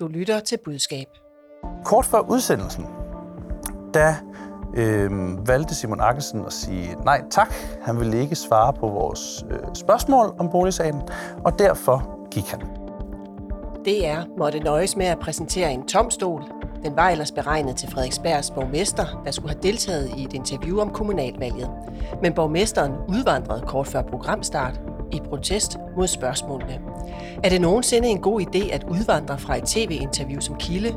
Du lytter til budskab. Kort før udsendelsen, der øh, valgte Simon Akkelsen at sige nej tak. Han ville ikke svare på vores øh, spørgsmål om boligsagen, og derfor gik han. DR måtte nøjes med at præsentere en tom stol. Den var ellers beregnet til Frederiksbergs borgmester, der skulle have deltaget i et interview om kommunalvalget. Men borgmesteren udvandrede kort før programstart i protest mod spørgsmålene. Er det nogensinde en god idé at udvandre fra et tv-interview som kilde?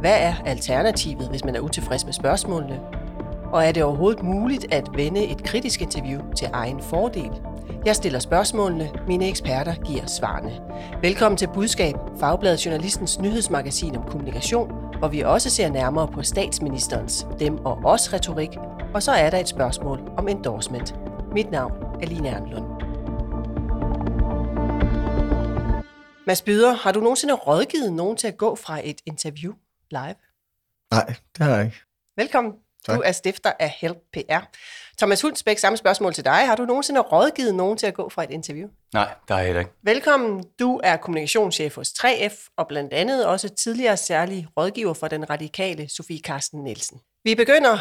Hvad er alternativet, hvis man er utilfreds med spørgsmålene? Og er det overhovedet muligt at vende et kritisk interview til egen fordel? Jeg stiller spørgsmålene, mine eksperter giver svarene. Velkommen til Budskab, Fagbladet Journalistens nyhedsmagasin om kommunikation, hvor vi også ser nærmere på statsministerens dem og os retorik, og så er der et spørgsmål om endorsement. Mit navn er Line Ernlund. Mads Byder, har du nogensinde rådgivet nogen til at gå fra et interview live? Nej, det har jeg ikke. Velkommen. Tak. Du er stifter af Help PR. Thomas Hulsbæk, samme spørgsmål til dig. Har du nogensinde rådgivet nogen til at gå fra et interview? Nej, der er jeg heller ikke. Velkommen. Du er kommunikationschef hos 3F, og blandt andet også tidligere særlig rådgiver for den radikale Sofie Karsten Nielsen. Vi begynder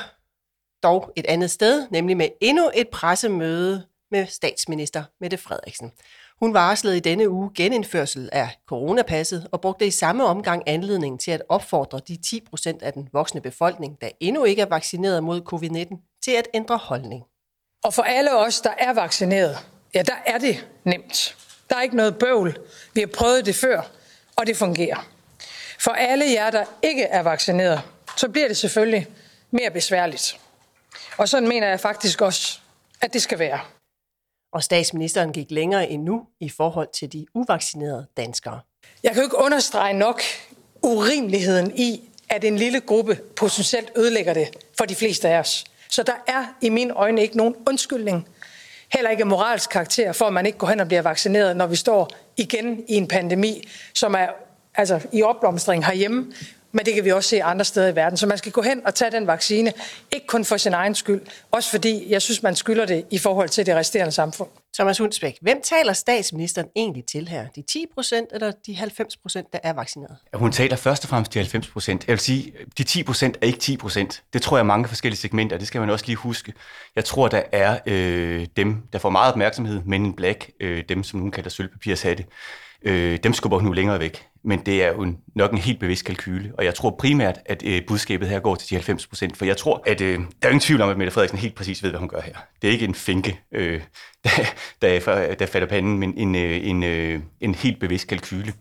dog et andet sted, nemlig med endnu et pressemøde med statsminister Mette Frederiksen. Hun varslede i denne uge genindførsel af coronapasset og brugte i samme omgang anledningen til at opfordre de 10 procent af den voksne befolkning, der endnu ikke er vaccineret mod covid-19, til at ændre holdning. Og for alle os, der er vaccineret, ja, der er det nemt. Der er ikke noget bøvl. Vi har prøvet det før, og det fungerer. For alle jer, der ikke er vaccineret, så bliver det selvfølgelig mere besværligt. Og sådan mener jeg faktisk også, at det skal være. Og statsministeren gik længere endnu i forhold til de uvaccinerede danskere. Jeg kan jo ikke understrege nok urimeligheden i, at en lille gruppe potentielt ødelægger det for de fleste af os. Så der er i mine øjne ikke nogen undskyldning, heller ikke moralsk karakter, for at man ikke går hen og bliver vaccineret, når vi står igen i en pandemi, som er altså, i opblomstring herhjemme, men det kan vi også se andre steder i verden. Så man skal gå hen og tage den vaccine, ikke kun for sin egen skyld, også fordi jeg synes, man skylder det i forhold til det resterende samfund. Thomas Hundsbæk, hvem taler statsministeren egentlig til her? De 10 procent eller de 90 procent, der er vaccineret? Hun taler først og fremmest de 90 procent. Jeg vil sige, de 10 procent er ikke 10 procent. Det tror jeg er mange forskellige segmenter, det skal man også lige huske. Jeg tror, der er øh, dem, der får meget opmærksomhed, men in black, øh, dem som nogen kalder sølvpapirshatte, øh, dem skubber hun nu længere væk. Men det er jo en, nok en helt bevidst kalkyle, og jeg tror primært, at øh, budskabet her går til de 90 procent, for jeg tror, at øh, der er ingen tvivl om, at Mette Frederiksen helt præcis ved, hvad hun gør her. Det er ikke en finke, øh, der, der, der falder panden, men en, øh, en, øh, en helt bevidst kalkyle.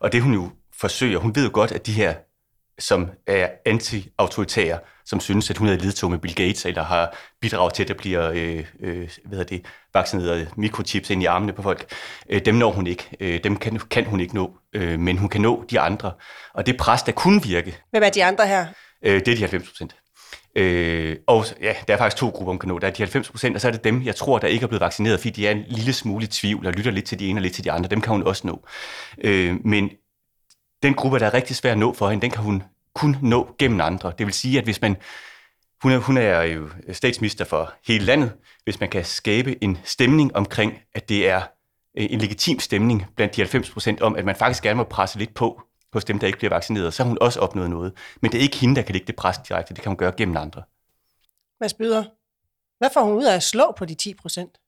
Og det hun jo forsøger, hun ved jo godt, at de her som er anti-autoritære, som synes, at hun er ledtog med Bill Gates, eller har bidraget til, at der bliver øh, øh, hvad hedder det, vaccineret mikrochips ind i armene på folk. Øh, dem når hun ikke. Øh, dem kan, kan hun ikke nå, øh, men hun kan nå de andre. Og det pres, der kunne virke, Hvem er de andre her? øh, det er de 90 procent. Øh, og ja, der er faktisk to grupper, man kan nå. Der er de 90 procent, og så er det dem, jeg tror, der ikke er blevet vaccineret, fordi de er en lille smule i tvivl, og lytter lidt til de ene og lidt til de andre. Dem kan hun også nå. Øh, men den gruppe, der er rigtig svær at nå for hende, den kan hun kun nå gennem andre. Det vil sige, at hvis man, hun er, hun er jo statsminister for hele landet, hvis man kan skabe en stemning omkring, at det er øh, en legitim stemning blandt de 90 procent om, at man faktisk gerne må presse lidt på hos dem, der ikke bliver vaccineret, så har hun også opnået noget. Men det er ikke hende, der kan lægge det pres direkte, det kan hun gøre gennem andre. Hvad spyder? hvad får hun ud af at slå på de 10 procent?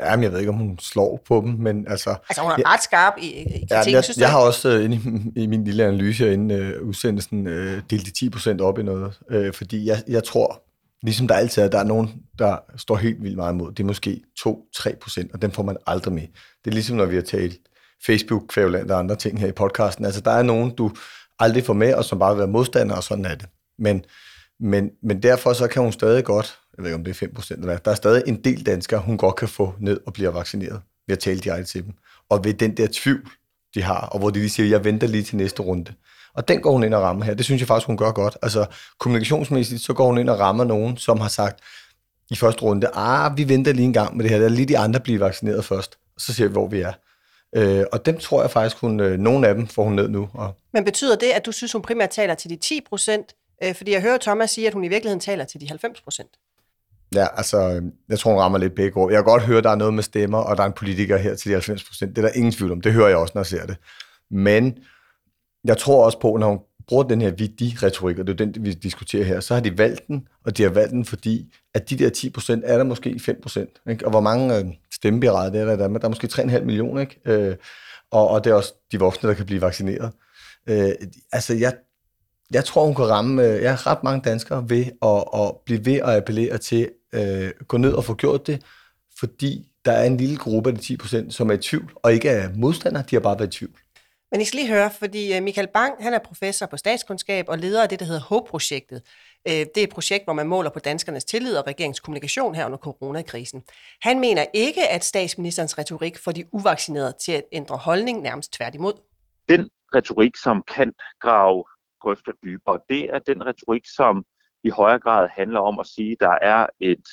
Jamen, jeg ved ikke, om hun slår på dem, men altså... Altså hun er Ja. ret skarp i, i Ja, jeg, synes du jeg har også øh, inde i, i min lille analyse inden øh, udsendelsen øh, delt de 10 procent op i noget, øh, fordi jeg, jeg tror, ligesom der altid er, der er nogen, der står helt vildt meget imod. Det er måske 2-3 procent, og dem får man aldrig med. Det er ligesom, når vi har talt Facebook, kvævland og andre ting her i podcasten. Altså, der er nogen, du aldrig får med, og som bare vil være modstandere, og sådan er det. Men, men, men derfor så kan hun stadig godt, jeg ved ikke, om det er 5 procent eller hvad, der er stadig en del danskere, hun godt kan få ned og blive vaccineret ved at tale direkte til dem. Og ved den der tvivl, de har, og hvor de lige siger, jeg venter lige til næste runde. Og den går hun ind og rammer her. Det synes jeg faktisk, hun gør godt. Altså kommunikationsmæssigt, så går hun ind og rammer nogen, som har sagt i første runde, ah, vi venter lige en gang med det her, lad lige de andre blive vaccineret først, og så ser vi, hvor vi er. Øh, og dem tror jeg faktisk, hun, øh, nogle af dem får hun ned nu. Og, Men betyder det, at du synes, hun primært taler til de 10 procent? Øh, fordi jeg hører Thomas sige, at hun i virkeligheden taler til de 90 procent ja, altså, øhm, jeg tror, hun rammer lidt begge ord. Jeg kan godt høre, at der er noget med stemmer, og der er en politiker her til de 90 procent. Det er der ingen tvivl om. Det hører jeg også, når jeg ser det. Men jeg tror også på, når hun bruger den her vi-de-retorik, og det er den, vi diskuterer her, så har de valgt den, og de har valgt den, fordi at de der 10 procent er der måske 5 procent. Og hvor mange øh, stemmeberettigede er der? Der er måske 3,5 millioner, ikke? Øh, og, og det er også de voksne, der kan blive vaccineret. Øh, altså, jeg, jeg tror, hun kan ramme øh, ja, ret mange danskere ved at, at blive ved at appellere til øh, gå ned og få gjort det, fordi der er en lille gruppe af de 10 procent, som er i tvivl, og ikke er modstandere, de har bare været i tvivl. Men I skal lige høre, fordi øh, Michael Bang, han er professor på statskundskab og leder af det, der hedder HOPE-projektet. Øh, det er et projekt, hvor man måler på danskernes tillid og regeringskommunikation her under coronakrisen. Han mener ikke, at statsministerens retorik får de uvaccinerede til at ændre holdning, nærmest tværtimod. Den retorik, som kan grave drøfte dybere, det er den retorik, som i højere grad handler om at sige, at der er et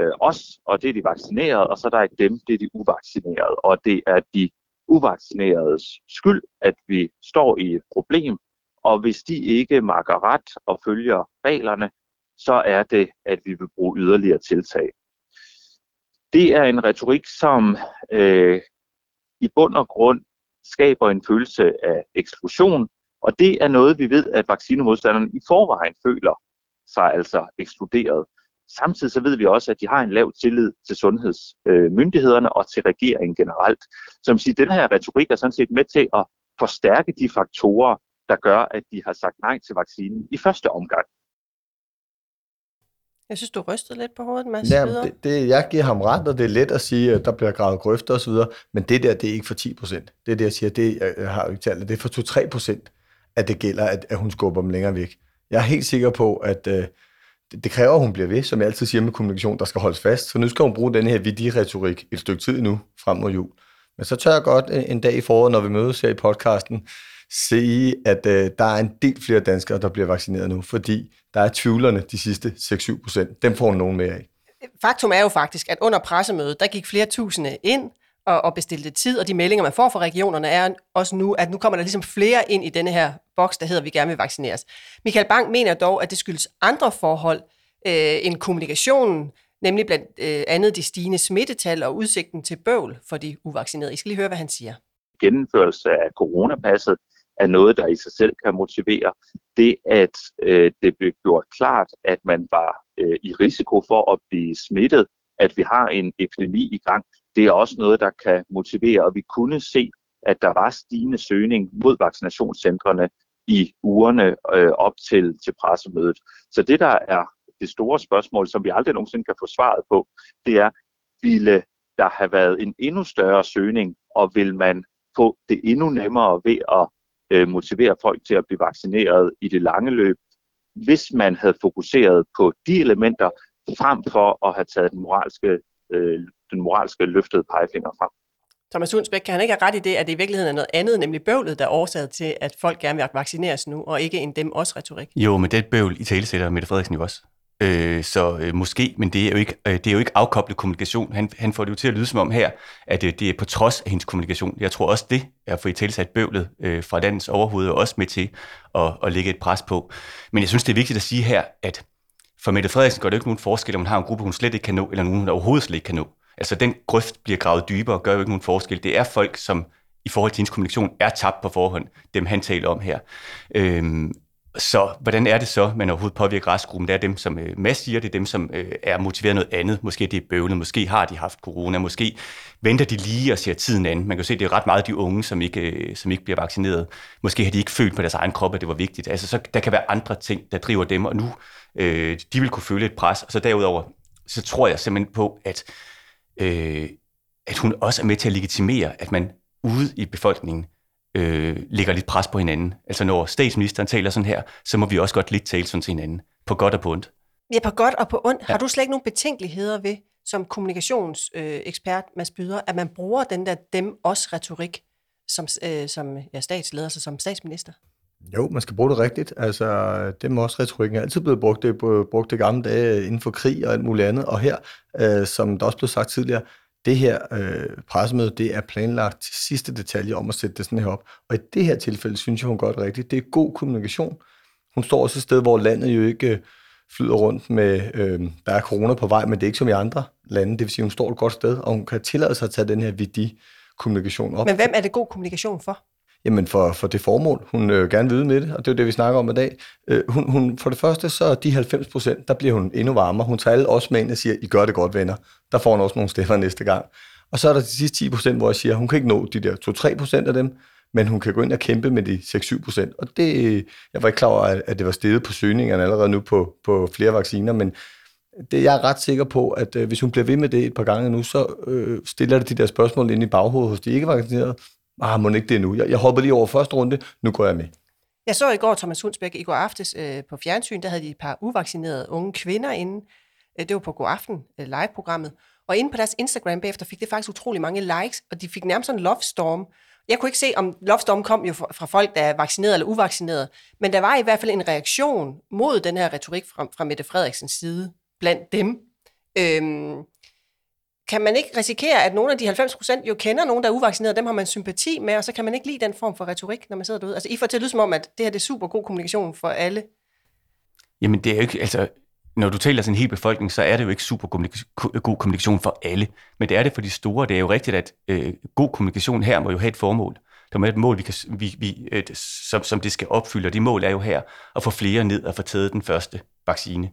øh, os, og det er de vaccinerede, og så der er et dem, det er de uvaccinerede, og det er de uvaccineredes skyld, at vi står i et problem, og hvis de ikke makker ret og følger reglerne, så er det, at vi vil bruge yderligere tiltag. Det er en retorik, som øh, i bund og grund skaber en følelse af eksklusion, og det er noget, vi ved, at vaccinemodstanderne i forvejen føler sig altså ekskluderet. Samtidig så ved vi også, at de har en lav tillid til sundhedsmyndighederne og til regeringen generelt. Så man siger, den her retorik er sådan set med til at forstærke de faktorer, der gør, at de har sagt nej til vaccinen i første omgang. Jeg synes, du rystede lidt på hovedet, Mads. Ja, det, det, jeg giver ham ret, og det er let at sige, at der bliver gravet grøfter osv., men det der, det er ikke for 10 procent. Det er det, jeg siger, det jeg har jo ikke talt, det er for 2-3 procent, at det gælder, at, at hun skubber dem længere væk. Jeg er helt sikker på, at øh, det, det kræver, at hun bliver ved, som jeg altid siger med kommunikation, der skal holdes fast. Så nu skal hun bruge den her vidi-retorik et stykke tid nu, frem mod jul. Men så tør jeg godt en dag i foråret, når vi mødes her i podcasten, sige, at øh, der er en del flere danskere, der bliver vaccineret nu, fordi der er tvivlerne de sidste 6-7 procent. Dem får nogen mere af. Faktum er jo faktisk, at under pressemødet, der gik flere tusinde ind og, og det tid, og de meldinger, man får fra regionerne, er også nu, at nu kommer der ligesom flere ind i denne her boks, der hedder, vi gerne vil vaccineres. Michael Bang mener dog, at det skyldes andre forhold øh, end kommunikationen, nemlig blandt øh, andet de stigende smittetal og udsigten til bøvl for de uvaccinerede. I skal lige høre, hvad han siger. Gennemførelse af coronapasset er noget, der i sig selv kan motivere. Det, at øh, det blev gjort klart, at man var øh, i risiko for at blive smittet, at vi har en epidemi i gang, det er også noget, der kan motivere. Og vi kunne se, at der var stigende søgning mod vaccinationscentrene i ugerne øh, op til, til pressemødet. Så det, der er det store spørgsmål, som vi aldrig nogensinde kan få svaret på, det er, ville der have været en endnu større søgning, og vil man få det endnu nemmere ved at øh, motivere folk til at blive vaccineret i det lange løb, hvis man havde fokuseret på de elementer, frem for at have taget den moralske, øh, den moralske løftede pegefinger frem. Thomas Hundsbæk, kan han ikke have ret i det, at det i virkeligheden er noget andet, nemlig bøvlet, der er årsaget til, at folk gerne vil vaccineres nu, og ikke en dem også retorik? Jo, men det bøvl i talesætter Mette Frederiksen jo også. Øh, så øh, måske, men det er jo ikke, øh, det er jo ikke afkoblet kommunikation. Han, han får det jo til at lyde som om her, at øh, det er på trods af hendes kommunikation. Jeg tror også, det er for i talsat bøvlet øh, fra landets overhoved, og også med til at, at lægge et pres på. Men jeg synes, det er vigtigt at sige her, at for Mette Frederiksen gør det ikke nogen forskel, om hun har en gruppe, hun slet ikke kan nå, eller nogen, hun overhovedet slet ikke kan nå. Altså den grøft bliver gravet dybere og gør jo ikke nogen forskel. Det er folk, som i forhold til hendes kommunikation er tabt på forhånd, dem han taler om her. Øhm, så hvordan er det så, man overhovedet påvirker restgruppen? Det er dem, som øh, Mads siger, det er dem, som øh, er motiveret noget andet. Måske det er bøvlet, måske har de haft corona, måske venter de lige og ser tiden an. Man kan jo se, det er ret meget de unge, som ikke, øh, som ikke bliver vaccineret. Måske har de ikke følt på deres egen krop, at det var vigtigt. Altså, så der kan være andre ting, der driver dem, og nu øh, de vil kunne føle et pres. Og så derudover, så tror jeg simpelthen på, at, øh, at hun også er med til at legitimere, at man ude i befolkningen øh, lægger lidt pres på hinanden. Altså når statsministeren taler sådan her, så må vi også godt lidt tale sådan til hinanden. På godt og på ondt. Ja, på godt og på ondt. Ja. Har du slet ikke nogen betænkeligheder ved, som kommunikationsekspert Mads Byder, at man bruger den der dem-os-retorik som, øh, som ja, statsleder, altså som statsminister? Jo, man skal bruge det rigtigt. Altså, dem også retorikken er altid blevet brugt. Det er brugt i gamle dage øh, inden for krig og alt muligt andet. Og her, øh, som der også blev sagt tidligere, det her øh, pressemøde, det er planlagt til sidste detalje om at sætte det sådan her op. Og i det her tilfælde synes jeg, hun gør det rigtigt. Det er god kommunikation. Hun står også et sted, hvor landet jo ikke øh, flyder rundt med, øh, der er corona på vej, men det er ikke som i andre lande. Det vil sige, hun står et godt sted, og hun kan tillade sig at tage den her vidi kommunikation op. Men hvem er det god kommunikation for? Jamen for, for det formål, hun øh, gerne vil med det, og det er jo det, vi snakker om i dag. Øh, hun, hun, for det første, så de 90 procent, der bliver hun endnu varmere. Hun tager alle os med ind og siger, I gør det godt, venner. Der får hun også nogle stemmer næste gang. Og så er der de sidste 10 procent, hvor jeg siger, hun kan ikke nå de der 2-3 procent af dem, men hun kan gå ind og kæmpe med de 6-7 procent. Og det, jeg var ikke klar over, at det var steget på søgningerne allerede nu på, på flere vacciner, men det, jeg er ret sikker på, at øh, hvis hun bliver ved med det et par gange nu, så øh, stiller det de der spørgsmål ind i baghovedet hos de ikke vaccinerede. Ah, må ikke det nu? Jeg, jeg hopper lige over første runde, nu går jeg med. Jeg så i går Thomas Hundsbæk i går aftes øh, på fjernsyn, der havde de et par uvaccinerede unge kvinder inde. Øh, det var på God Aften øh, live-programmet. Og inde på deres Instagram bagefter fik det faktisk utrolig mange likes, og de fik nærmest en love storm. Jeg kunne ikke se, om love storm kom jo fra folk, der er vaccineret eller uvaccineret, men der var i hvert fald en reaktion mod den her retorik fra, fra Mette Frederiksens side blandt dem. Øhm, kan man ikke risikere, at nogle af de 90 procent jo kender nogen, der er uvaccineret, dem har man sympati med, og så kan man ikke lide den form for retorik, når man sidder derude? Altså, I får til at lyde som om, at det her det er super god kommunikation for alle. Jamen, det er jo ikke, altså, når du taler til en hel befolkning, så er det jo ikke super god kommunikation for alle, men det er det for de store. Det er jo rigtigt, at øh, god kommunikation her må jo have et formål. Der må være et mål, vi kan, vi, vi, øh, som, som det skal opfylde, og de mål er jo her at få flere ned og få taget den første vaccine.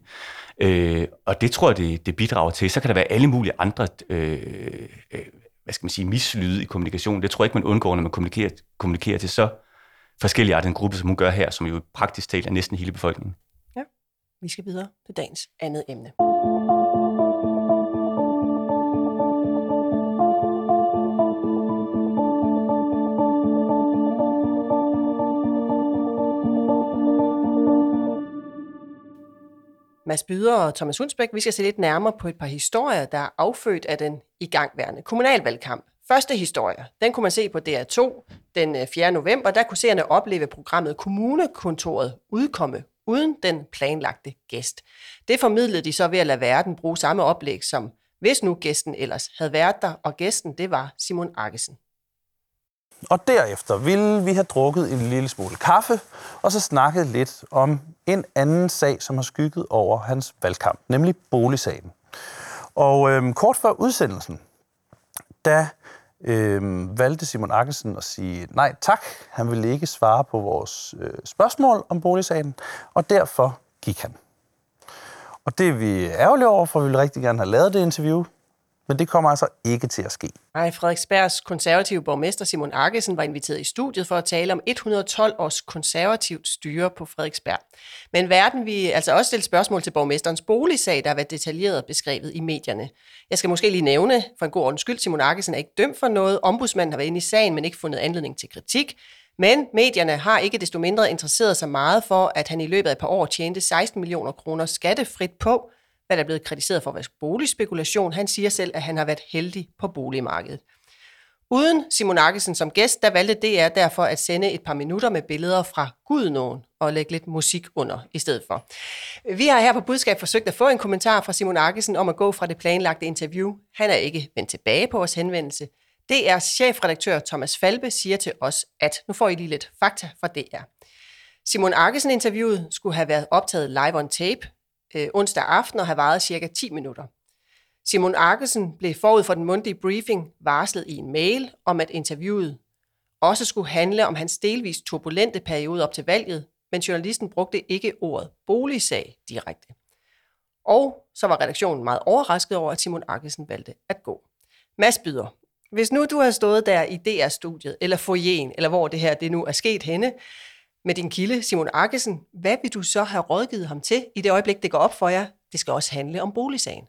Øh, og det tror jeg, det, det bidrager til. Så kan der være alle mulige andre øh, øh, hvad skal man sige, mislyde i kommunikation. Det tror jeg ikke, man undgår, når man kommunikerer, kommunikerer til så forskellige arter en gruppe, som hun gør her, som jo praktisk talt er næsten hele befolkningen. Ja, vi skal videre til dagens andet emne. Mads Byder og Thomas Hundsbæk, vi skal se lidt nærmere på et par historier, der er affødt af den igangværende kommunalvalgkamp. Første historie, den kunne man se på DR2 den øh, 4. November. Der kunne seerne opleve programmet Kommunekontoret udkomme uden den planlagte gæst. Det formidlede de så ved at lade verden bruge samme oplæg, som hvis nu gæsten ellers havde været der, og gæsten det var Simon Arkesen. Og derefter ville vi have drukket en lille smule kaffe, og så snakket lidt om en anden sag, som har skygget over hans valgkamp, nemlig boligsagen. Og øhm, kort før udsendelsen, da øhm, valgte Simon Akkelsen at sige nej tak. Han ville ikke svare på vores øh, spørgsmål om boligsagen, og derfor gik han. Og det er vi ærgerlige over, for vi ville rigtig gerne have lavet det interview, men det kommer altså ikke til at ske. Nej, Frederiksbergs konservative borgmester Simon Arkesen var inviteret i studiet for at tale om 112 års konservativt styre på Frederiksberg. Men verden vi altså også stille spørgsmål til borgmesterens boligsag, der har været detaljeret beskrevet i medierne. Jeg skal måske lige nævne, for en god ordens skyld, Simon Arkesen er ikke dømt for noget. Ombudsmanden har været inde i sagen, men ikke fundet anledning til kritik. Men medierne har ikke desto mindre interesseret sig meget for, at han i løbet af et par år tjente 16 millioner kroner skattefrit på, hvad der er blevet kritiseret for at være boligspekulation. Han siger selv, at han har været heldig på boligmarkedet. Uden Simon Arkesen som gæst, der valgte DR derfor at sende et par minutter med billeder fra Gudnåen og lægge lidt musik under i stedet for. Vi har her på Budskab forsøgt at få en kommentar fra Simon Arkesen om at gå fra det planlagte interview. Han er ikke vendt tilbage på vores henvendelse. DR's chefredaktør Thomas Falbe siger til os, at nu får I lige lidt fakta fra DR. Simon Arkesen-interviewet skulle have været optaget live on tape øh, onsdag aften og have varet cirka 10 minutter. Simon Arkesen blev forud for den mundtlige briefing varslet i en mail om, at interviewet også skulle handle om hans delvis turbulente periode op til valget, men journalisten brugte ikke ordet boligsag direkte. Og så var redaktionen meget overrasket over, at Simon Arkesen valgte at gå. Mads Byder, hvis nu du har stået der i DR-studiet, eller foyeren, eller hvor det her det nu er sket henne, med din kilde, Simon Arkesen, hvad vil du så have rådgivet ham til i det øjeblik, det går op for jer? Det skal også handle om boligsagen.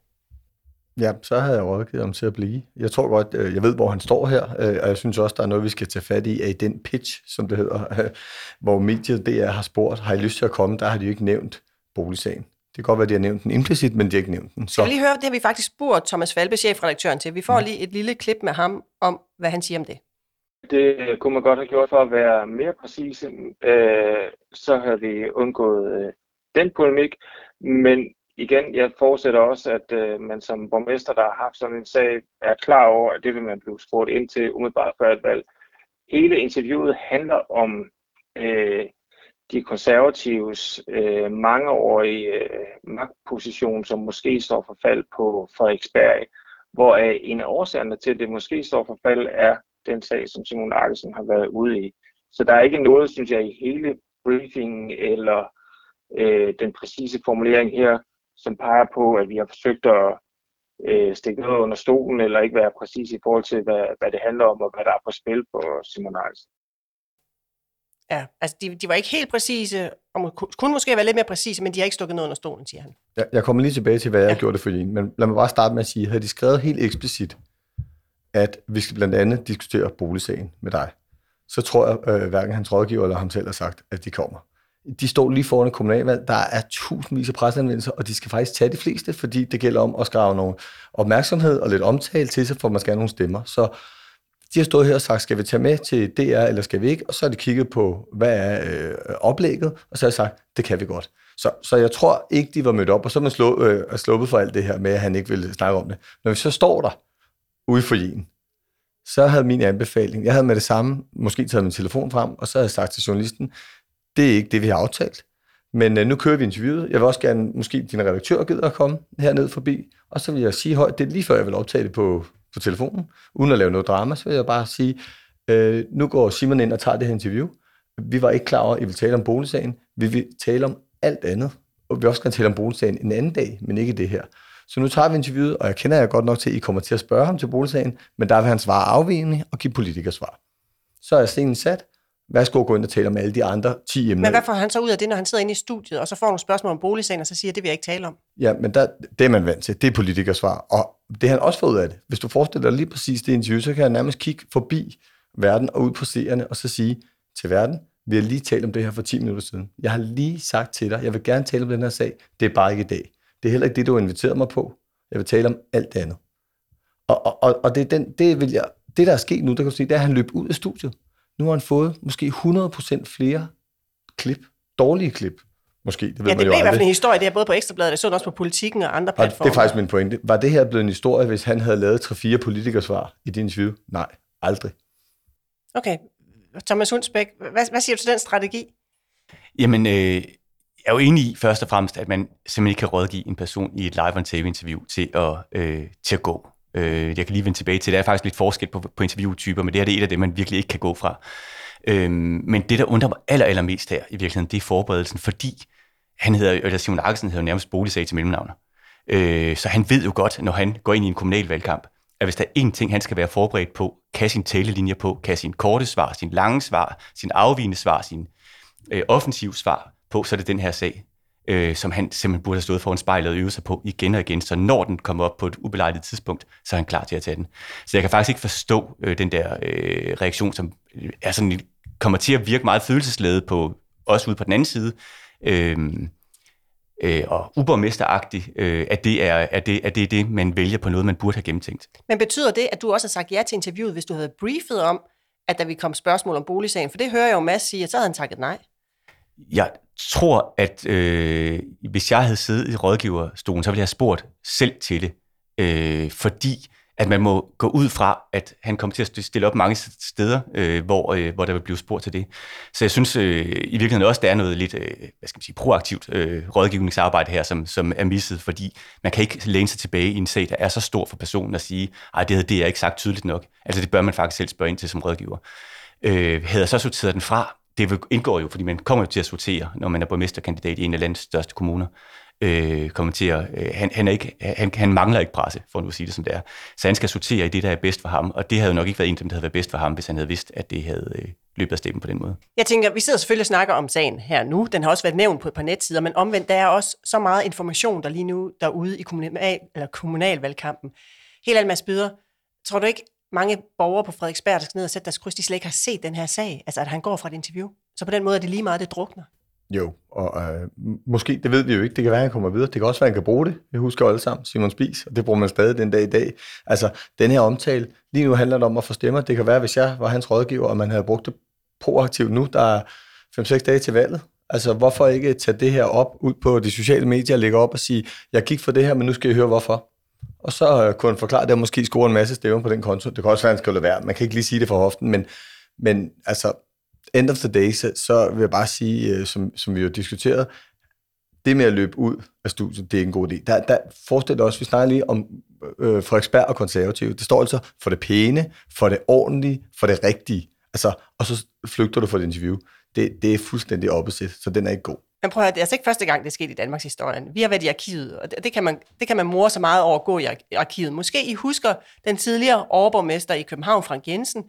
Ja, så havde jeg rådgivet ham til at blive. Jeg tror godt, øh, jeg ved, hvor han står her, øh, og jeg synes også, der er noget, vi skal tage fat i, af i den pitch, som det hedder, hvor mediet DR har spurgt, har I lyst til at komme? Der har de jo ikke nævnt boligsagen. Det kan godt være, at de har nævnt den implicit, men de har ikke nævnt den. Så. Jeg vil lige høre, det har vi faktisk spurgt Thomas Falbe, chefredaktøren til. Vi får ja. lige et lille klip med ham om, hvad han siger om det. Det kunne man godt have gjort for at være mere præcis. Øh, så havde vi undgået øh, den polemik. Men igen, jeg fortsætter også, at øh, man som borgmester, der har haft sådan en sag, er klar over, at det vil man blive spurgt ind til umiddelbart før et valg. Hele interviewet handler om øh, de konservatives øh, mangeårige øh, magtposition, som måske står for fald på Frederiksberg, hvor en af årsagerne til, at det måske står for fald, er den sag, som Simon Arkesen har været ude i. Så der er ikke noget, synes jeg, i hele briefingen eller øh, den præcise formulering her, som peger på, at vi har forsøgt at øh, stikke noget under stolen, eller ikke være præcis i forhold til, hvad, hvad det handler om, og hvad der er på spil på Simon Nielsen. Ja, altså de, de var ikke helt præcise, og kunne måske være lidt mere præcise, men de har ikke stukket noget under stolen, siger han. Jeg, jeg kommer lige tilbage til, hvad jeg ja. gjorde det for en, men lad mig bare starte med at sige, havde de skrevet helt eksplicit, at vi skal blandt andet diskutere boligsagen med dig, så tror jeg, øh, hverken hans rådgiver eller ham selv har sagt, at de kommer. De står lige foran et kommunalvalg. Der er tusindvis af presseanvendelser, og de skal faktisk tage de fleste, fordi det gælder om at skrave nogle opmærksomhed og lidt omtale til sig, for man skal have nogle stemmer. Så de har stået her og sagt, skal vi tage med til DR, eller skal vi ikke? Og så har de kigget på, hvad er øh, oplægget, og så har de sagt, det kan vi godt. Så, så jeg tror ikke, de var mødt op, og så er man slå, øh, sluppet for alt det her med, at han ikke ville snakke om det. Når vi så står der ude for jen, så havde min anbefaling, jeg havde med det samme måske taget min telefon frem, og så havde jeg sagt til journalisten, det er ikke det, vi har aftalt. Men øh, nu kører vi interviewet. Jeg vil også gerne, måske din redaktør gider at komme herned forbi, og så vil jeg sige højt, det er lige før jeg vil optage det på, på telefonen, uden at lave noget drama, så vil jeg bare sige, øh, nu går Simon ind og tager det her interview. Vi var ikke klar over, at I vil tale om boligsagen. Vi vil tale om alt andet. Og vi vil også gerne tale om boligsagen en anden dag, men ikke det her. Så nu tager vi interviewet, og jeg kender jer godt nok til, at I kommer til at spørge ham til boligsagen, men der vil han svare afvigende og give politikersvar. Så er scenen sat. Værsgo gå ind og tale om alle de andre 10 emner. Men hvad får han så ud af det, når han sidder inde i studiet, og så får nogle spørgsmål om boligsagen, og så siger, at det vil jeg ikke tale om? Ja, men der, det er man vant til. Det er politikersvar. Og det han også får ud af det. Hvis du forestiller dig lige præcis det interview, så kan han nærmest kigge forbi verden og ud på seerne, og så sige til verden, vi har lige talt om det her for 10 minutter siden. Jeg har lige sagt til dig, jeg vil gerne tale om den her sag. Det er bare ikke i dag. Det er heller ikke det, du har inviteret mig på. Jeg vil tale om alt det andet. Og, og, og, og det, er den, det, vil jeg, det, der er sket nu, der kan du sige, det er, at han løb ud af studiet. Nu har han fået måske 100% flere klip. Dårlige klip. Måske, det ved ja, man det jo blev i hvert fald aldrig. en historie, det er både på Ekstrabladet, og så også på Politikken og andre Og platforme. det er faktisk min pointe. Var det her blevet en historie, hvis han havde lavet 3-4 politikersvar i din interview? Nej, aldrig. Okay, Thomas Hundsbæk, hvad, hvad siger du til den strategi? Jamen, øh, jeg er jo enig i først og fremmest, at man simpelthen ikke kan rådgive en person i et live on tv-interview til at, øh, til at gå. Øh, jeg kan lige vende tilbage til, der er faktisk lidt forskel på, på interviewtyper, men det her det er et af dem, man virkelig ikke kan gå fra. Øh, men det, der undrer mig aller, allermest her i virkeligheden, det er forberedelsen, fordi han hedder, eller Simon Arkesen hedder nærmest boligsag til mellemnavner. Øh, så han ved jo godt, når han går ind i en kommunalvalgkamp, at hvis der er én ting, han skal være forberedt på, kan sin talelinjer på, kan sin korte svar, sin lange svar, sin afvigende svar, sin øh, offensiv svar på, så er det den her sag, øh, som han simpelthen burde have stået foran spejlet og øvet sig på igen og igen, så når den kommer op på et ubelejligt tidspunkt, så er han klar til at tage den. Så jeg kan faktisk ikke forstå øh, den der øh, reaktion, som øh, er sådan, kommer til at virke meget følelsesladet på os ude på den anden side, øh, øh, og uborgmesteragtigt, øh, at, det er, at, det, at det er det, man vælger på noget, man burde have gennemtænkt. Men betyder det, at du også har sagt ja til interviewet, hvis du havde briefet om, at der ville komme spørgsmål om boligsagen? For det hører jeg jo Mads sige, at så havde han takket nej. Jeg tror, at øh, hvis jeg havde siddet i rådgiverstolen, så ville jeg have spurgt selv til det. Øh, fordi at man må gå ud fra, at han kommer til at stille op mange steder, øh, hvor, øh, hvor der vil blive spurgt til det. Så jeg synes øh, i virkeligheden også, der er noget lidt øh, hvad skal man sige, proaktivt øh, rådgivningsarbejde her, som, som er misset, fordi man kan ikke læne sig tilbage i en sag, der er så stor for personen at sige, at det havde det jeg ikke sagt tydeligt nok. Altså det bør man faktisk selv spørge ind til som rådgiver. Øh, havde jeg så sorteret den fra, det indgår jo, fordi man kommer jo til at sortere, når man er borgmesterkandidat i en af landets største kommuner. Øh, kommer til at, øh, han, han, er ikke, han, han mangler ikke presse, for nu at sige det som det er. Så han skal sortere i det, der er bedst for ham, og det havde jo nok ikke været en af dem, der havde været bedst for ham, hvis han havde vidst, at det havde øh, løbet af stemmen på den måde. Jeg tænker, vi sidder selvfølgelig og snakker om sagen her nu. Den har også været nævnt på et par netsider, men omvendt, der er også så meget information, der lige nu derude i kommunal, eller kommunalvalgkampen. Helt alt, Byder, tror du ikke, mange borgere på Frederiksberg, der skal ned og sætte deres kryds, de slet ikke har set den her sag, altså at han går fra et interview. Så på den måde er det lige meget, det drukner. Jo, og øh, måske, det ved vi jo ikke, det kan være, at han kommer videre. Det kan også være, at han kan bruge det. Vi husker alle sammen Simon Spis, og det bruger man stadig den dag i dag. Altså, den her omtale, lige nu handler det om at få stemmer. Det kan være, hvis jeg var hans rådgiver, og man havde brugt det proaktivt nu, der er 5-6 dage til valget. Altså, hvorfor ikke tage det her op ud på de sociale medier og lægge op og sige, jeg gik for det her, men nu skal I høre hvorfor. Og så øh, kunne han forklare det, og måske score en masse stemmer på den konto. Det kan også være, at han skal lade være. Man kan ikke lige sige det for hoften, men, men altså, end of the day, så, så vil jeg bare sige, øh, som, som vi jo diskuterede, det med at løbe ud af studiet, det er en god idé. Der, der forestiller også, vi snakker lige om øh, Frederiksberg og konservative. Det står altså for det pæne, for det ordentlige, for det rigtige. Altså, og så flygter du fra et interview. Det, det er fuldstændig opposite, så den er ikke god. Men prøv at høre, det er altså ikke første gang, det er sket i Danmarks historie. Vi har været i arkivet, og det, det, kan man, det kan man more så meget over at gå i arkivet. Måske I husker den tidligere overborgmester i København, Frank Jensen,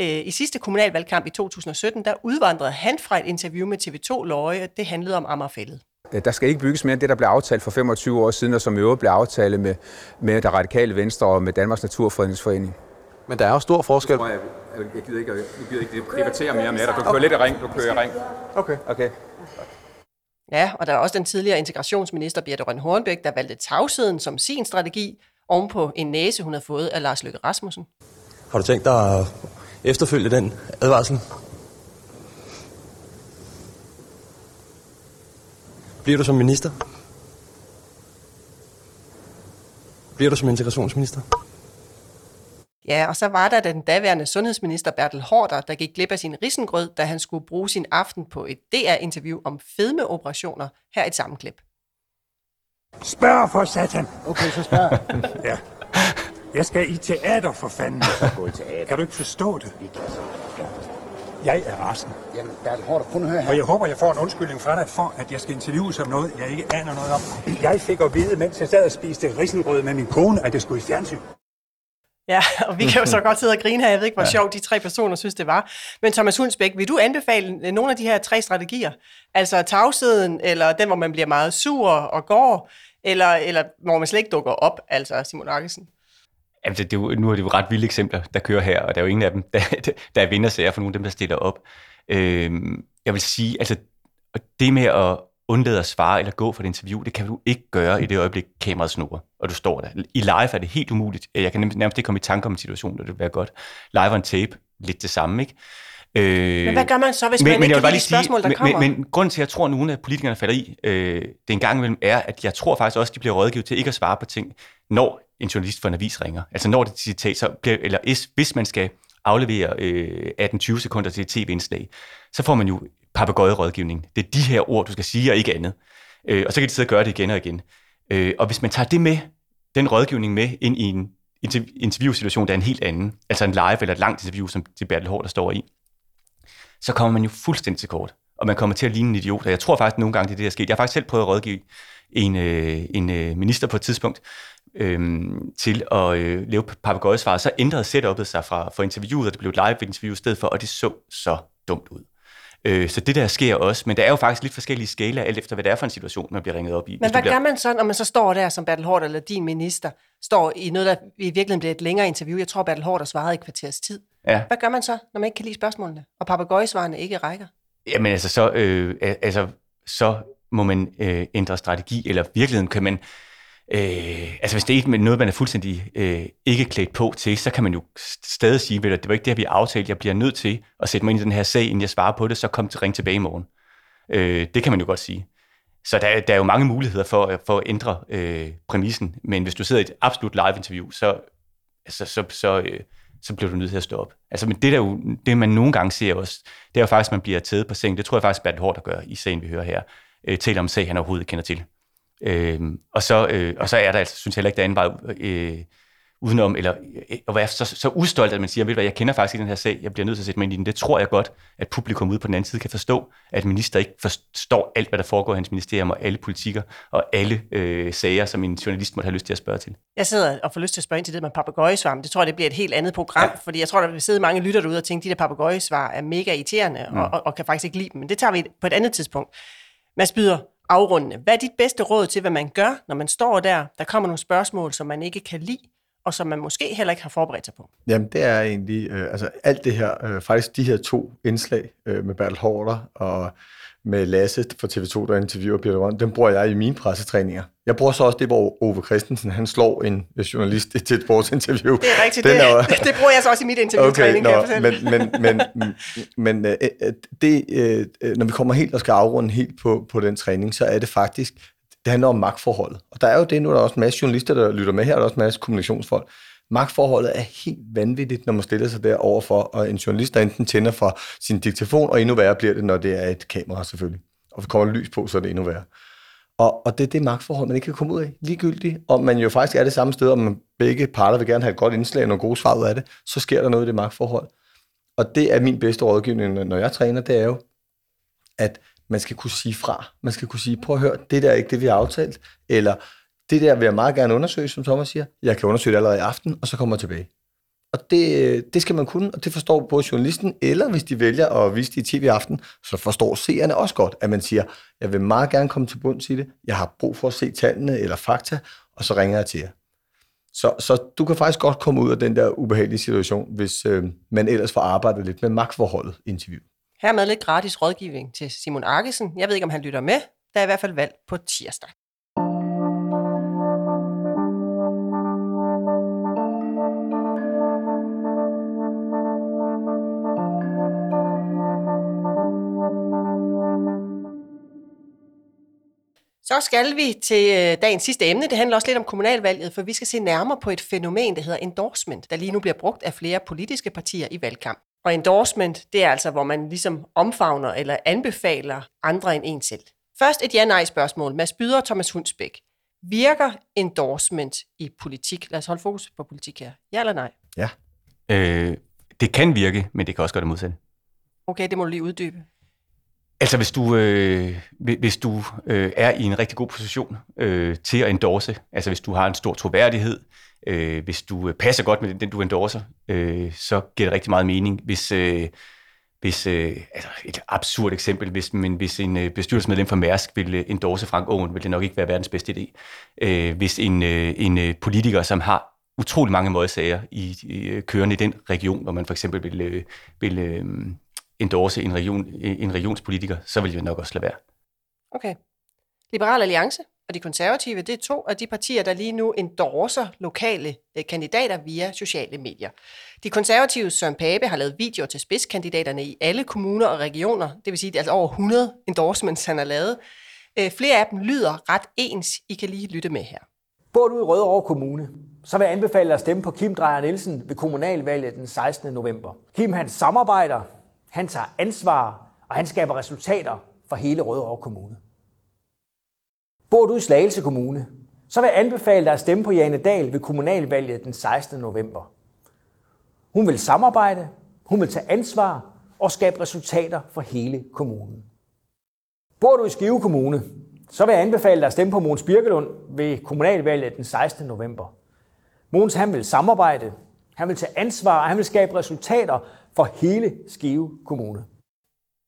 øh, i sidste kommunalvalgkamp i 2017, der udvandrede han fra et interview med TV2 Løje, det handlede om Amagerfældet. Øh, der skal ikke bygges mere end det, der blev aftalt for 25 år siden, og som i øvrigt blev aftalt med, med det radikale venstre og med Danmarks Naturfredningsforening. Men der er jo stor forskel. Jeg, jeg, jeg gider ikke, jeg gider ikke debattere mere med dig. Du kører lidt i ring, du kører i ring. Okay. Okay. Ja, og der er også den tidligere integrationsminister Birte Røn Hornbæk, der valgte tavsheden som sin strategi ovenpå en næse, hun havde fået af Lars Løkke Rasmussen. Har du tænkt dig at efterfølge den advarsel? Bliver du som minister? Bliver du som integrationsminister? Ja, og så var der den daværende sundhedsminister Bertel Hårder, der gik glip af sin risengrød, da han skulle bruge sin aften på et DR-interview om fedmeoperationer. Her et sammenklip. Spørg for satan. Okay, så spørg. ja. Jeg skal i teater for fanden. Jeg skal gå i teater. Kan du ikke forstå det? Vi kan så. Jeg er rasen. Jamen, Bertel Hårder, kun høre her. Og jeg håber, jeg får en undskyldning fra dig for, at jeg skal interviews om noget, jeg ikke aner noget om. Jeg fik at vide, mens jeg sad og spiste risengrød med min kone, at det skulle i fjernsyn. Ja, og vi kan jo så godt sidde og grine her. Jeg ved ikke, hvor ja. sjovt de tre personer synes, det var. Men Thomas Hundsbæk, vil du anbefale nogle af de her tre strategier? Altså tavsheden, eller den, hvor man bliver meget sur og går, eller, eller hvor man slet ikke dukker op, altså Simon Arkesen? Jamen, det, det er nu er det jo ret vilde eksempler, der kører her, og der er jo ingen af dem, der, der er vindersager for nogle af dem, der stiller op. Øhm, jeg vil sige, altså det med at undlade at svare eller gå for et interview, det kan du ikke gøre i det øjeblik, kameraet snurrer, og du står der. I live er det helt umuligt. Jeg kan nærmest ikke komme i tanke om en situation, der det vil være godt. Live on tape, lidt det samme, ikke? Øh, men hvad gør man så, hvis men, man men ikke kan lide spørgsmål, der men, kommer? Men, men grund til, at jeg tror, at nogle af politikerne falder i, øh, det en gang imellem, er, at jeg tror faktisk også, at de bliver rådgivet til ikke at svare på ting, når en journalist for en avis ringer. Altså når det citat, så bliver, eller hvis man skal aflevere øh, 18-20 sekunder til et tv-indslag, så får man jo papegøjerådgivning. Det er de her ord, du skal sige, og ikke andet. Øh, og så kan de sidde og gøre det igen og igen. Øh, og hvis man tager det med, den rådgivning med, ind i en interviewsituation, der er en helt anden, altså en live eller et langt interview, som det Bertel Hård, der står i, så kommer man jo fuldstændig til kort, og man kommer til at ligne en idiot. Og jeg tror faktisk, at nogle gange det er det, der er sket. Jeg har faktisk selv prøvet at rådgive en, øh, en øh, minister på et tidspunkt øh, til at øh, lave papegøjesvar. Så ændrede setupet sig fra for interviewet, og det blev et live interview i stedet for, og det så så dumt ud. Øh, så det der sker også, men der er jo faktisk lidt forskellige skala, alt efter hvad det er for en situation, man bliver ringet op i. Men hvad bliver... gør man så, når man så står der som Bertel Hård eller din minister, står i noget, der i virkeligheden bliver et længere interview? Jeg tror, Bertel Hård svaret i kvarters tid. Ja. Hvad gør man så, når man ikke kan lide spørgsmålene, og papagøjesvarene ikke rækker? Jamen altså, så, øh, altså, så må man øh, ændre strategi, eller virkeligheden kan man... Øh, altså hvis det er noget, man er fuldstændig øh, ikke klædt på til, så kan man jo stadig sige, at det var ikke det, vi aftalte. Jeg bliver nødt til at sætte mig ind i den her sag, inden jeg svarer på det, så kom til ring tilbage i morgen. Øh, det kan man jo godt sige. Så der, der er jo mange muligheder for, øh, for at ændre øh, præmissen, men hvis du sidder i et absolut live-interview, så, altså, så, så, øh, så bliver du nødt til at stå op. Altså, men det, der jo, det man nogle gange ser også, det er jo faktisk, at man bliver taget på sengen. Det tror jeg faktisk, Bertel Hård, der gør i sagen, vi hører her, øh, taler om sag, han overhovedet kender til. Øh, og, så, øh, og så er der altså, synes jeg heller ikke, der er en vej øh, udenom, eller øh, at være så, så udstolt, at man siger, ved du hvad, jeg kender faktisk ikke den her sag, jeg bliver nødt til at sætte mig ind i den. Det tror jeg godt, at publikum ude på den anden side kan forstå, at minister ikke forstår alt, hvad der foregår i hans ministerium, og alle politikker, og alle øh, sager, som en journalist måtte have lyst til at spørge til. Jeg sidder og får lyst til at spørge ind til det med papegøjesvar, men det tror jeg, det bliver et helt andet program, ja. fordi jeg tror, der vil sidde mange lytter derude og tænke, at de der papegøjesvar er mega irriterende, mm. og, og, og, kan faktisk ikke lide dem, men det tager vi på et andet tidspunkt. Mads Byder, afrundende. Hvad er dit bedste råd til, hvad man gør, når man står der, der kommer nogle spørgsmål, som man ikke kan lide, og som man måske heller ikke har forberedt sig på? Jamen, det er egentlig, øh, altså alt det her, øh, faktisk de her to indslag øh, med Bertel Hårder og med Lasse fra TV2, der interviewer Peter Røn, den bruger jeg i mine pressetræninger. Jeg bruger så også det, hvor Ove Christensen, han slår en journalist til et sportsinterview. Det er rigtigt, det, er, det bruger jeg så også i mit interviewtræning, okay, kan jeg men, men, men, men, men det, når vi kommer helt og skal afrunde helt på, på den træning, så er det faktisk, det handler om magtforholdet. Og der er jo det, nu er der også en masse journalister, der lytter med her, og der er også en masse kommunikationsfolk. Magtforholdet er helt vanvittigt, når man stiller sig der overfor, og en journalist, der enten tænder fra sin diktafon, og endnu værre bliver det, når det er et kamera selvfølgelig. Og vi kommer lys på, så er det endnu værre. Og, og det er det magtforhold, man ikke kan komme ud af. Ligegyldigt, om man jo faktisk er det samme sted, om begge parter vil gerne have et godt indslag og nogle gode svar ud af det, så sker der noget i det magtforhold. Og det er min bedste rådgivning, når jeg træner, det er jo, at man skal kunne sige fra. Man skal kunne sige, prøv at høre, det der er ikke det, vi har aftalt. Eller det der vil jeg meget gerne undersøge, som Thomas siger. Jeg kan undersøge det allerede i aften, og så kommer jeg tilbage. Og det, øh, det skal man kunne, og det forstår både journalisten, eller hvis de vælger at vise det i tv aften, så forstår seerne også godt, at man siger, jeg vil meget gerne komme til bunds i det, jeg har brug for at se tallene eller fakta, og så ringer jeg til jer. Så, så du kan faktisk godt komme ud af den der ubehagelige situation, hvis øh, man ellers får arbejdet lidt med magtforholdet i interview. Hermed lidt gratis rådgivning til Simon Arkesen. Jeg ved ikke, om han lytter med. Der er i hvert fald valg på tirsdag. Så skal vi til øh, dagens sidste emne. Det handler også lidt om kommunalvalget, for vi skal se nærmere på et fænomen, der hedder endorsement, der lige nu bliver brugt af flere politiske partier i valgkamp. Og endorsement, det er altså, hvor man ligesom omfavner eller anbefaler andre end en selv. Først et ja-nej-spørgsmål. Mads Byder og Thomas Hundsbæk. Virker endorsement i politik? Lad os holde fokus på politik her. Ja eller nej? Ja. Øh, det kan virke, men det kan også gøre det modsatte. Okay, det må du lige uddybe. Altså hvis du, øh, hvis du øh, er i en rigtig god position øh, til at endorse, altså hvis du har en stor troværdighed, øh, hvis du øh, passer godt med den, du endorser, øh, så giver det rigtig meget mening. Hvis, øh, hvis øh, altså et absurd eksempel, hvis, men hvis en øh, bestyrelsesmedlem fra Mærsk ville øh, endorse Frank Aaen, ville det nok ikke være verdens bedste idé. Øh, hvis en, øh, en øh, politiker, som har utrolig mange modsager i, i øh, kørende i den region, hvor man for eksempel vil, øh, vil øh, endorse en, region, en regionspolitiker, så vil det nok også lade være. Okay. Liberal Alliance og de konservative, det er to af de partier, der lige nu endorser lokale øh, kandidater via sociale medier. De konservative Søren Pape har lavet videoer til spidskandidaterne i alle kommuner og regioner, det vil sige, det er altså over 100 endorsements, han har lavet. Øh, flere af dem lyder ret ens. I kan lige lytte med her. Bor du i Rødovre Kommune, så vil jeg anbefale dig at stemme på Kim Drejer Nielsen ved kommunalvalget den 16. november. Kim han samarbejder han tager ansvar, og han skaber resultater for hele Rødovre Kommune. Bor du i Slagelse Kommune, så vil jeg anbefale dig at stemme på Jane Dahl ved kommunalvalget den 16. november. Hun vil samarbejde, hun vil tage ansvar og skabe resultater for hele kommunen. Bor du i Skive Kommune, så vil jeg anbefale dig at stemme på Måns Birkelund ved kommunalvalget den 16. november. Måns han vil samarbejde, han vil tage ansvar, og han vil skabe resultater for hele Skive Kommune.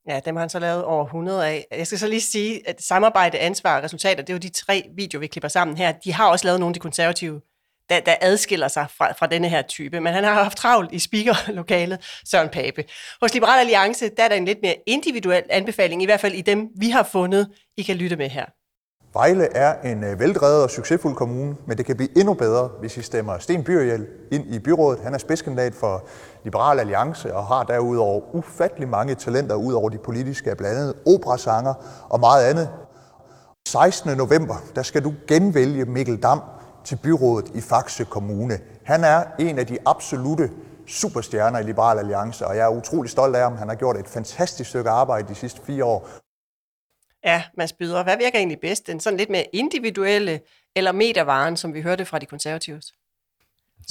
Ja, dem har han så lavet over 100 af. Jeg skal så lige sige, at samarbejde, ansvar og resultater, det er jo de tre videoer, vi klipper sammen her. De har også lavet nogle af de konservative, der, der adskiller sig fra, fra denne her type. Men han har haft travlt i speakerlokalet, Søren Pape. Hos Liberal Alliance, der er der en lidt mere individuel anbefaling, i hvert fald i dem, vi har fundet, I kan lytte med her. Vejle er en øh, veldrevet og succesfuld kommune, men det kan blive endnu bedre, hvis I stemmer Sten Byrhjel ind i byrådet. Han er spidskandidat for Liberal Alliance og har derudover ufattelig mange talenter ud over de politiske, blandt andet operasanger og meget andet. 16. november, der skal du genvælge Mikkel Dam til byrådet i Faxe Kommune. Han er en af de absolute superstjerner i Liberal Alliance, og jeg er utrolig stolt af ham. Han har gjort et fantastisk stykke arbejde de sidste fire år. Ja, Mads Byder, hvad virker egentlig bedst? Den sådan lidt mere individuelle eller metervaren, som vi hørte fra de konservatives?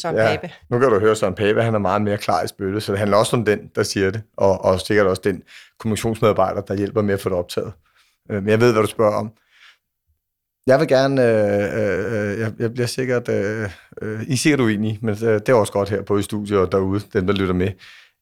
Søren ja, Pape. nu kan du høre Søren Pape, han er meget mere klar i spyttet, så det handler også om den, der siger det, og, og sikkert også den kommunikationsmedarbejder, der hjælper med at få det optaget. Øh, men jeg ved, hvad du spørger om. Jeg vil gerne, øh, øh, jeg, jeg bliver sikkert, øh, øh, I er sikkert uenige, men øh, det er også godt her på i studiet og derude, dem der lytter med.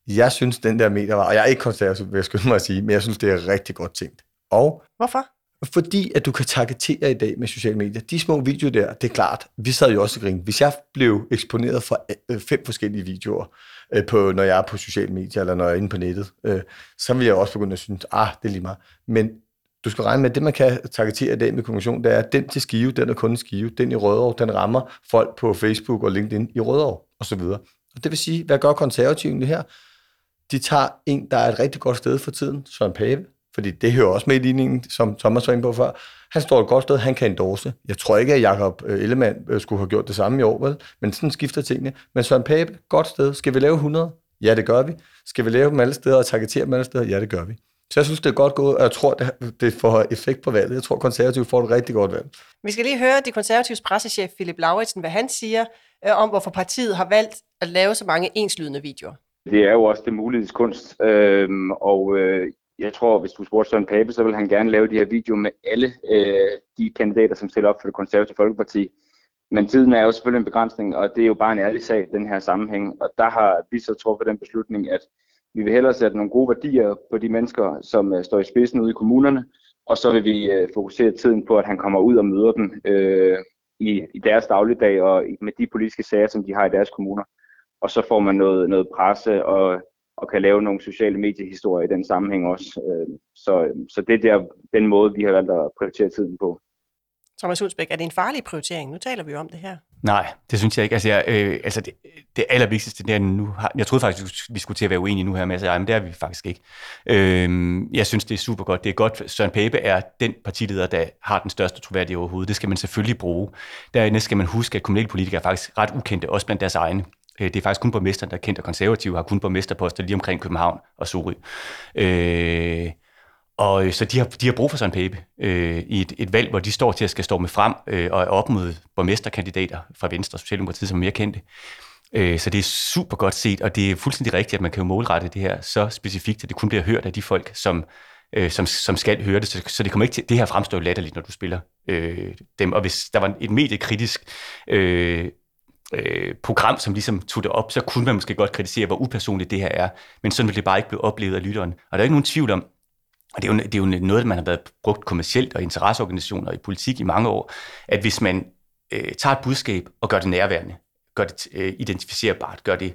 Jeg synes, den der meter var, og jeg er ikke konservativ, vil jeg skynde mig at sige, men jeg synes, det er rigtig godt tænkt. Og Hvorfor? Fordi at du kan targetere i dag med sociale medier. De små videoer der, det er klart, vi sad jo også og grine. Hvis jeg blev eksponeret for øh, fem forskellige videoer, øh, på, når jeg er på sociale medier, eller når jeg er inde på nettet, øh, så vil jeg også begynde at synes, ah, det er lige meget. Men du skal regne med, at det, man kan targetere i dag med kommunikation, det er, at den til Skive, den er kun Skive. Den i Rødovre, den rammer folk på Facebook og LinkedIn i Rødovre, og så videre. Og det vil sige, hvad gør konservativene her? De tager en, der er et rigtig godt sted for tiden, Søren Pape, fordi det hører også med i ligningen, som Thomas var inde på før. Han står et godt sted, han kan endorse. Jeg tror ikke, at Jacob øh, Ellemann øh, skulle have gjort det samme i år, vel? men sådan skifter tingene. Men Søren Pape, godt sted. Skal vi lave 100? Ja, det gør vi. Skal vi lave dem alle steder og targetere dem alle steder? Ja, det gør vi. Så jeg synes, det er godt gået, og jeg tror, det får effekt på valget. Jeg tror, konservativt får et rigtig godt valg. Vi skal lige høre de konservatives pressechef Philip Lauritsen, hvad han siger øh, om, hvorfor partiet har valgt at lave så mange enslydende videoer. Det er jo også det muligheds kunst, øhm, og øh, jeg tror, hvis du spurgte Søren Pape, så vil han gerne lave de her videoer med alle øh, de kandidater, som stiller op for det konservative folkeparti. Men tiden er jo selvfølgelig en begrænsning, og det er jo bare en ærlig sag, den her sammenhæng. Og der har vi så truffet den beslutning, at vi vil hellere sætte nogle gode værdier på de mennesker, som øh, står i spidsen ude i kommunerne, og så vil vi øh, fokusere tiden på, at han kommer ud og møder dem øh, i, i deres dagligdag og med de politiske sager, som de har i deres kommuner. Og så får man noget, noget presse og, og kan lave nogle sociale mediehistorier i den sammenhæng også. Uh, så, så det er der, den måde, vi har valgt at prioritere tiden på. Thomas Hulsbæk, er det en farlig prioritering? Nu taler vi jo om det her. Nej, det synes jeg ikke. Altså, jeg, øh, altså det, det allervigtigste, det er nu har, jeg troede faktisk, vi skulle til at være uenige nu her med, at men det er vi faktisk ikke. Øh, jeg synes, det er super godt. Det er godt, Søren Pape er den partileder, der har den største troværdighed overhovedet. Det skal man selvfølgelig bruge. Dernæst skal man huske, at kommunalpolitikere er faktisk ret ukendte, også blandt deres egne. Øh, det er faktisk kun borgmesteren, der er kendt og konservative, har kun borgmesterposter lige omkring København og Sorø. Øh, og øh, så de har, de har brug for Søren Pape øh, i et, et valg, hvor de står til at skal stå med frem øh, og er op mod borgmesterkandidater fra Venstre og Socialdemokratiet, som er mere kendte. Øh, så det er super godt set, og det er fuldstændig rigtigt, at man kan jo målrette det her så specifikt, at det kun bliver hørt af de folk, som, øh, som, som skal høre det. Så, så det kommer ikke til, det her fremstår latterligt, når du spiller øh, dem. Og hvis der var et mediekritisk øh, øh, program, som ligesom tog det op, så kunne man måske godt kritisere, hvor upersonligt det her er. Men sådan ville det bare ikke blive oplevet af lytteren. Og der er ikke nogen tvivl om, og det er, jo, det er jo noget, man har været brugt kommercielt og interesseorganisationer i politik i mange år, at hvis man øh, tager et budskab og gør det nærværende, gør det øh, identificerbart, gør det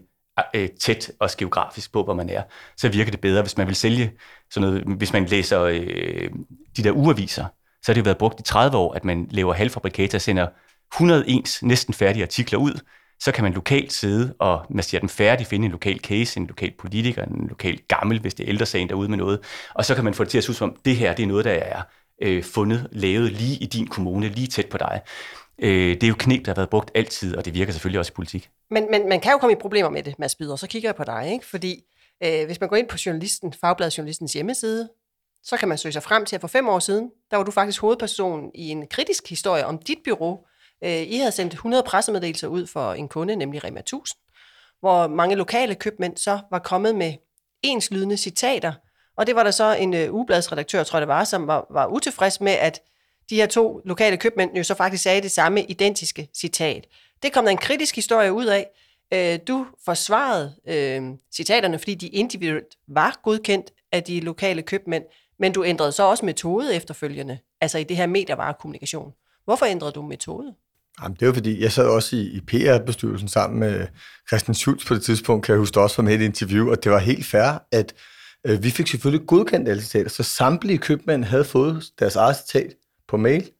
øh, tæt og geografisk på, hvor man er, så virker det bedre. Hvis man vil sælge sådan noget, hvis man læser øh, de der uaviser, så har det jo været brugt i 30 år, at man laver halvfabrikater og sender 101 næsten færdige artikler ud, så kan man lokalt sidde og siger den færdig, finde en lokal case, en lokal politiker, en lokal gammel, hvis det er ældresagen derude med noget, og så kan man få det til at se ud som, det her det er noget, der er øh, fundet, lavet lige i din kommune, lige tæt på dig. Øh, det er jo knep, der har været brugt altid, og det virker selvfølgelig også i politik. Men, men man kan jo komme i problemer med det, Mads Byder. Så kigger jeg på dig, ikke? fordi øh, hvis man går ind på journalisten, Fagbladet Journalistens hjemmeside, så kan man søge sig frem til, at for fem år siden, der var du faktisk hovedperson i en kritisk historie om dit bureau, Øh, I havde sendt 100 pressemeddelelser ud for en kunde, nemlig Rema 1000, hvor mange lokale købmænd så var kommet med enslydende citater, og det var der så en uh, ugebladsredaktør, tror jeg det var, som var, var utilfreds med, at de her to lokale købmænd jo så faktisk sagde det samme identiske citat. Det kom der en kritisk historie ud af. Øh, du forsvarede øh, citaterne, fordi de individuelt var godkendt af de lokale købmænd, men du ændrede så også metode efterfølgende, altså i det her medievarekommunikation. Hvorfor ændrede du metode? Jamen, det var fordi, jeg sad også i, i PR-bestyrelsen sammen med Christian Schultz på det tidspunkt, kan jeg huske også var med i et interview, og det var helt fair, at øh, vi fik selvfølgelig godkendt alle citater, så samtlige købmænd havde fået deres eget citat på mail,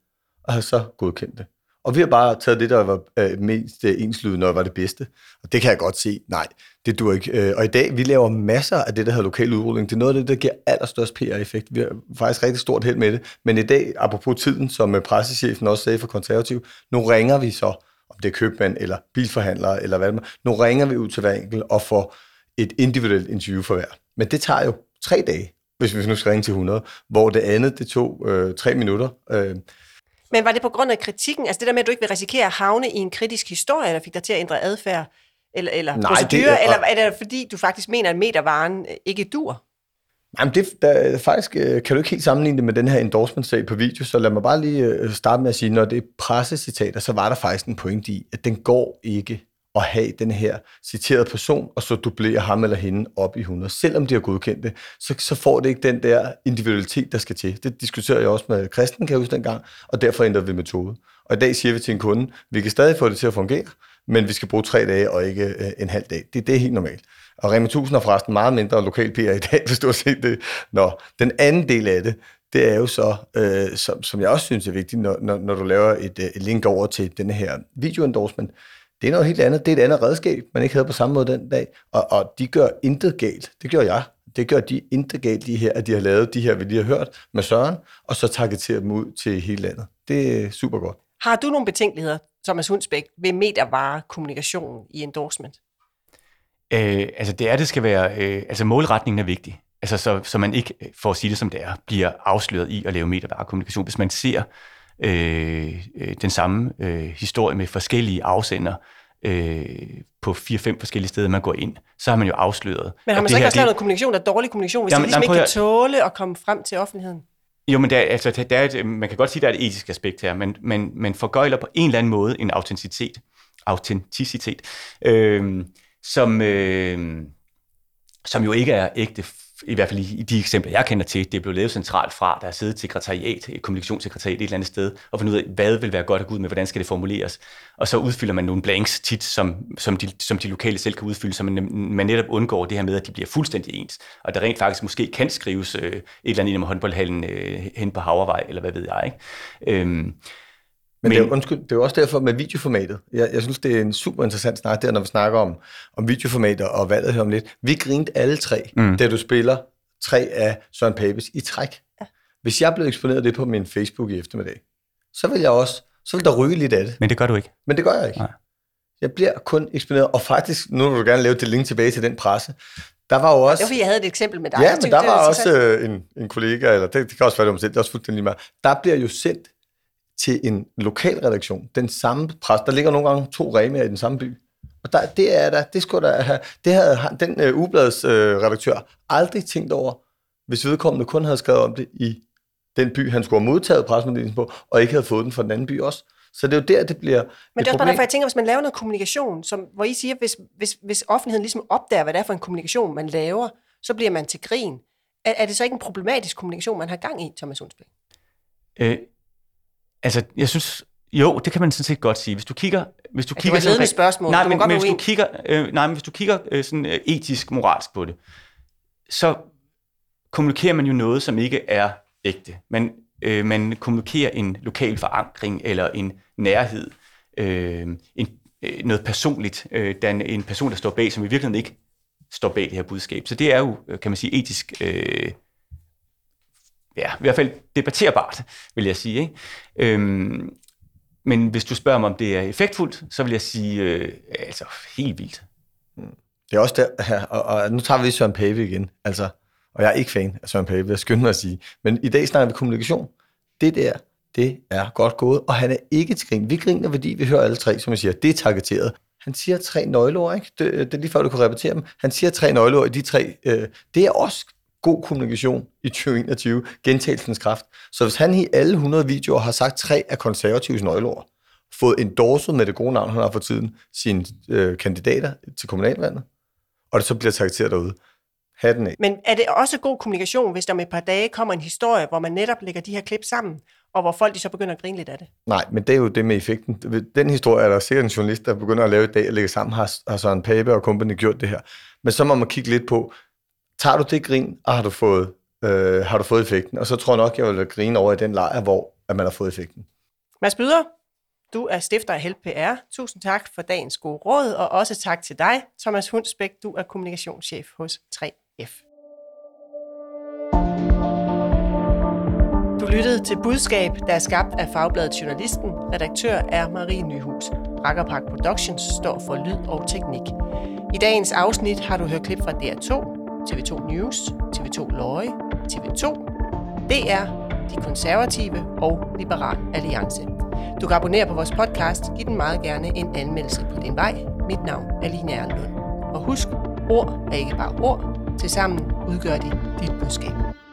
og havde så godkendt det. Og vi har bare taget det, der var øh, mest øh, enslydende og var det bedste. Og det kan jeg godt se, nej, det dur ikke. Øh, og i dag, vi laver masser af det, der hedder lokal udrulling. Det er noget af det, der giver allerstørst PR-effekt. Vi har faktisk rigtig stort held med det. Men i dag, apropos tiden, som øh, pressechefen også sagde for konservativ, nu ringer vi så, om det er købmand eller bilforhandlere eller hvad det er, nu ringer vi ud til hver enkelt og får et individuelt interview for hver. Men det tager jo tre dage, hvis vi nu skal ringe til 100, hvor det andet, det tog øh, tre minutter. Øh, men var det på grund af kritikken? Altså det der med, at du ikke vil risikere at havne i en kritisk historie, der fik dig til at ændre adfærd? Eller, eller Nej, procedurer, det, eller er det fordi, du faktisk mener, at metervaren øh, ikke dur? Jamen det, der, faktisk øh, kan du ikke helt sammenligne det med den her endorsement-sag på video, så lad mig bare lige øh, starte med at sige, når det er pressecitater, så var der faktisk en point i, at den går ikke at have den her citerede person, og så dublere ham eller hende op i 100. Selvom de har godkendt det, så, så får det ikke den der individualitet, der skal til. Det diskuterer jeg også med Kristen, kan jeg huske dengang, og derfor ændrede vi metode. Og i dag siger vi til en kunde, vi kan stadig få det til at fungere, men vi skal bruge tre dage og ikke øh, en halv dag. Det, det er helt normalt. Og Rema 1000 er forresten meget mindre lokal PR i dag, hvis du har set det. Nå, den anden del af det, det er jo så, øh, som, som jeg også synes er vigtigt, når, når, når du laver et, øh, et link over til den her video-endorsement, det er noget helt andet. Det er et andet redskab, man ikke havde på samme måde den dag. Og, og de gør intet galt. Det gør jeg. Det gør de intet galt, de her, at de har lavet de her, vi lige har hørt med Søren, og så targeterer dem ud til hele landet. Det er super godt. Har du nogle betænkeligheder, Thomas Hundsbæk, ved metervare kommunikation i endorsement? Øh, altså det er, det skal være, øh, altså målretningen er vigtig. Altså så, så man ikke, for at sige det som det er, bliver afsløret i at lave metervarekommunikation. Hvis man ser øh, øh, den samme øh, historie med forskellige afsender, øh, på fire-fem forskellige steder, man går ind, så har man jo afsløret. Men har man så ikke også lavet noget kommunikation, der er dårlig kommunikation, hvis Jamen, Jamen, ligesom jamen, ikke kan tåle at komme frem til offentligheden? Jo, men der, er- altså, der, er et, man kan godt sige, at der er et etisk aspekt her, men, men, men forgøjler på en eller anden måde en autenticitet, autenticitet øh, som, øh, som jo ikke er ægte, i hvert fald i, i de eksempler, jeg kender til. Det er blevet lavet centralt fra, der er siddet sekretariat, et kommunikationssekretariat et eller andet sted, og fundet ud af, hvad vil være godt at gå ud med, hvordan skal det formuleres. Og så udfylder man nogle blanks tit, som, som, de, som de lokale selv kan udfylde, så man, man netop undgår det her med, at de bliver fuldstændig ens. Og der rent faktisk måske kan skrives øh, et eller andet ind om håndboldhallen øh, hen på Havervej, eller hvad ved jeg. Ikke? Øhm, men, men det, er, undskyld, det er jo også derfor med videoformatet. Jeg, jeg synes, det er en super interessant snak der, når vi snakker om, om videoformater og valget her om lidt. Vi grinte alle tre, Mm. da du spiller tre af Søren Papes i træk. Ja. Hvis jeg blev eksponeret det på min Facebook i eftermiddag, så vil jeg også, så vil der ryge lidt af det. Men det gør du ikke. Men det gør jeg ikke. Nej. Jeg bliver kun eksponeret, og faktisk, nu vil du gerne lave det link tilbage til den presse. Der var jo Det også... var fordi, jeg havde et eksempel med dig. Ja, men der det er var også interessant. øh, en, en kollega, eller det, det kan også være, det var mig selv, det er også fuldstændig meget. Der bliver jo sendt til en lokal redaktion, den samme pres. Der ligger nogle gange to remaer i den samme by. Og der, det er der, det skulle der have, det havde den øh, ubladets øh, redaktør aldrig tænkt over, hvis vedkommende kun havde skrevet om det i den by, han skulle have modtaget pressemeddelelsen på, og ikke havde fået den fra den anden by også. Så det er jo der, det bliver Men et det er også bare derfor, jeg tænker, hvis man laver noget kommunikation, som, hvor I siger, hvis, hvis, hvis offentligheden ligesom opdager, hvad det er for en kommunikation, man laver, så bliver man til grin. Er, er det så ikke en problematisk kommunikation, man har gang i, Thomas Hundsbæk? Øh, altså, jeg synes, jo, det kan man sådan set godt sige. Hvis du kigger... Hvis du Ja, det kigger var et spørgsmål. Nej, Du men, men hvis du kigger, øh, nej, men hvis du kigger øh, sådan øh, etisk, moralsk på det, så kommunikerer man jo noget, som ikke er ægte. Man, øh, man kommunikerer en lokal forankring eller en nærhed, øh, en, øh, noget personligt, øh, der er en, en person, der står bag, som i virkeligheden ikke står bag det her budskab. Så det er jo, øh, kan man sige, etisk, øh, ja, i hvert fald debatterbart, vil jeg sige. Ikke? Øhm, men hvis du spørger mig, om det er effektfuldt, så vil jeg sige, øh, altså helt vildt. Mm. Det er også der, ja, og, og nu tager vi Søren Pape igen, altså, og jeg er ikke fan af Søren Pape, jeg skynde mig at sige, men i dag snakker vi kommunikation. Det der, det er godt gået, og han er ikke til grin. Vi griner, fordi vi hører alle tre, som jeg siger, det er targeteret. Han siger tre nøgleord, ikke? Det, det er lige før, du kunne repetere dem. Han siger tre nøgleord i de tre. Øh, det er også god kommunikation i 2021, gentagelsens kraft. Så hvis han i alle 100 videoer har sagt tre af konservatives nøgleord, fået endorset med det gode navn, han har for tiden, sine øh, kandidater til kommunalvalget, og det så bliver targeteret derude. Hatten af. Men er det også god kommunikation, hvis der om et par dage kommer en historie, hvor man netop lægger de her klip sammen, og hvor folk de så begynder at grine lidt af det? Nej, men det er jo det med effekten. Den historie er der sikkert en journalist, der begynder at lave i dag og lægge sammen, har, har Søren Pape og company gjort det her. Men så må man kigge lidt på, tager du det grin, og har du fået, øh, har du fået effekten? Og så tror jeg nok, jeg vil grine over i den lejr, hvor at man har fået effekten. Mads Byder, du er stifter af Help PR. Tusind tak for dagens gode råd, og også tak til dig, Thomas Hundsbæk. Du er kommunikationschef hos 3F. Du lyttede til Budskab, der er skabt af Fagbladet Journalisten. Redaktør er Marie Nyhus. Rakkerpark Productions står for lyd og teknik. I dagens afsnit har du hørt klip fra DR2, TV2 News, TV2 Løje, TV2, DR, De Konservative og Liberal Alliance. Du kan abonnere på vores podcast. Giv den meget gerne en anmeldelse på din vej. Mit navn er Line Erlund. Og husk, ord er ikke bare ord. Tilsammen udgør de dit budskab.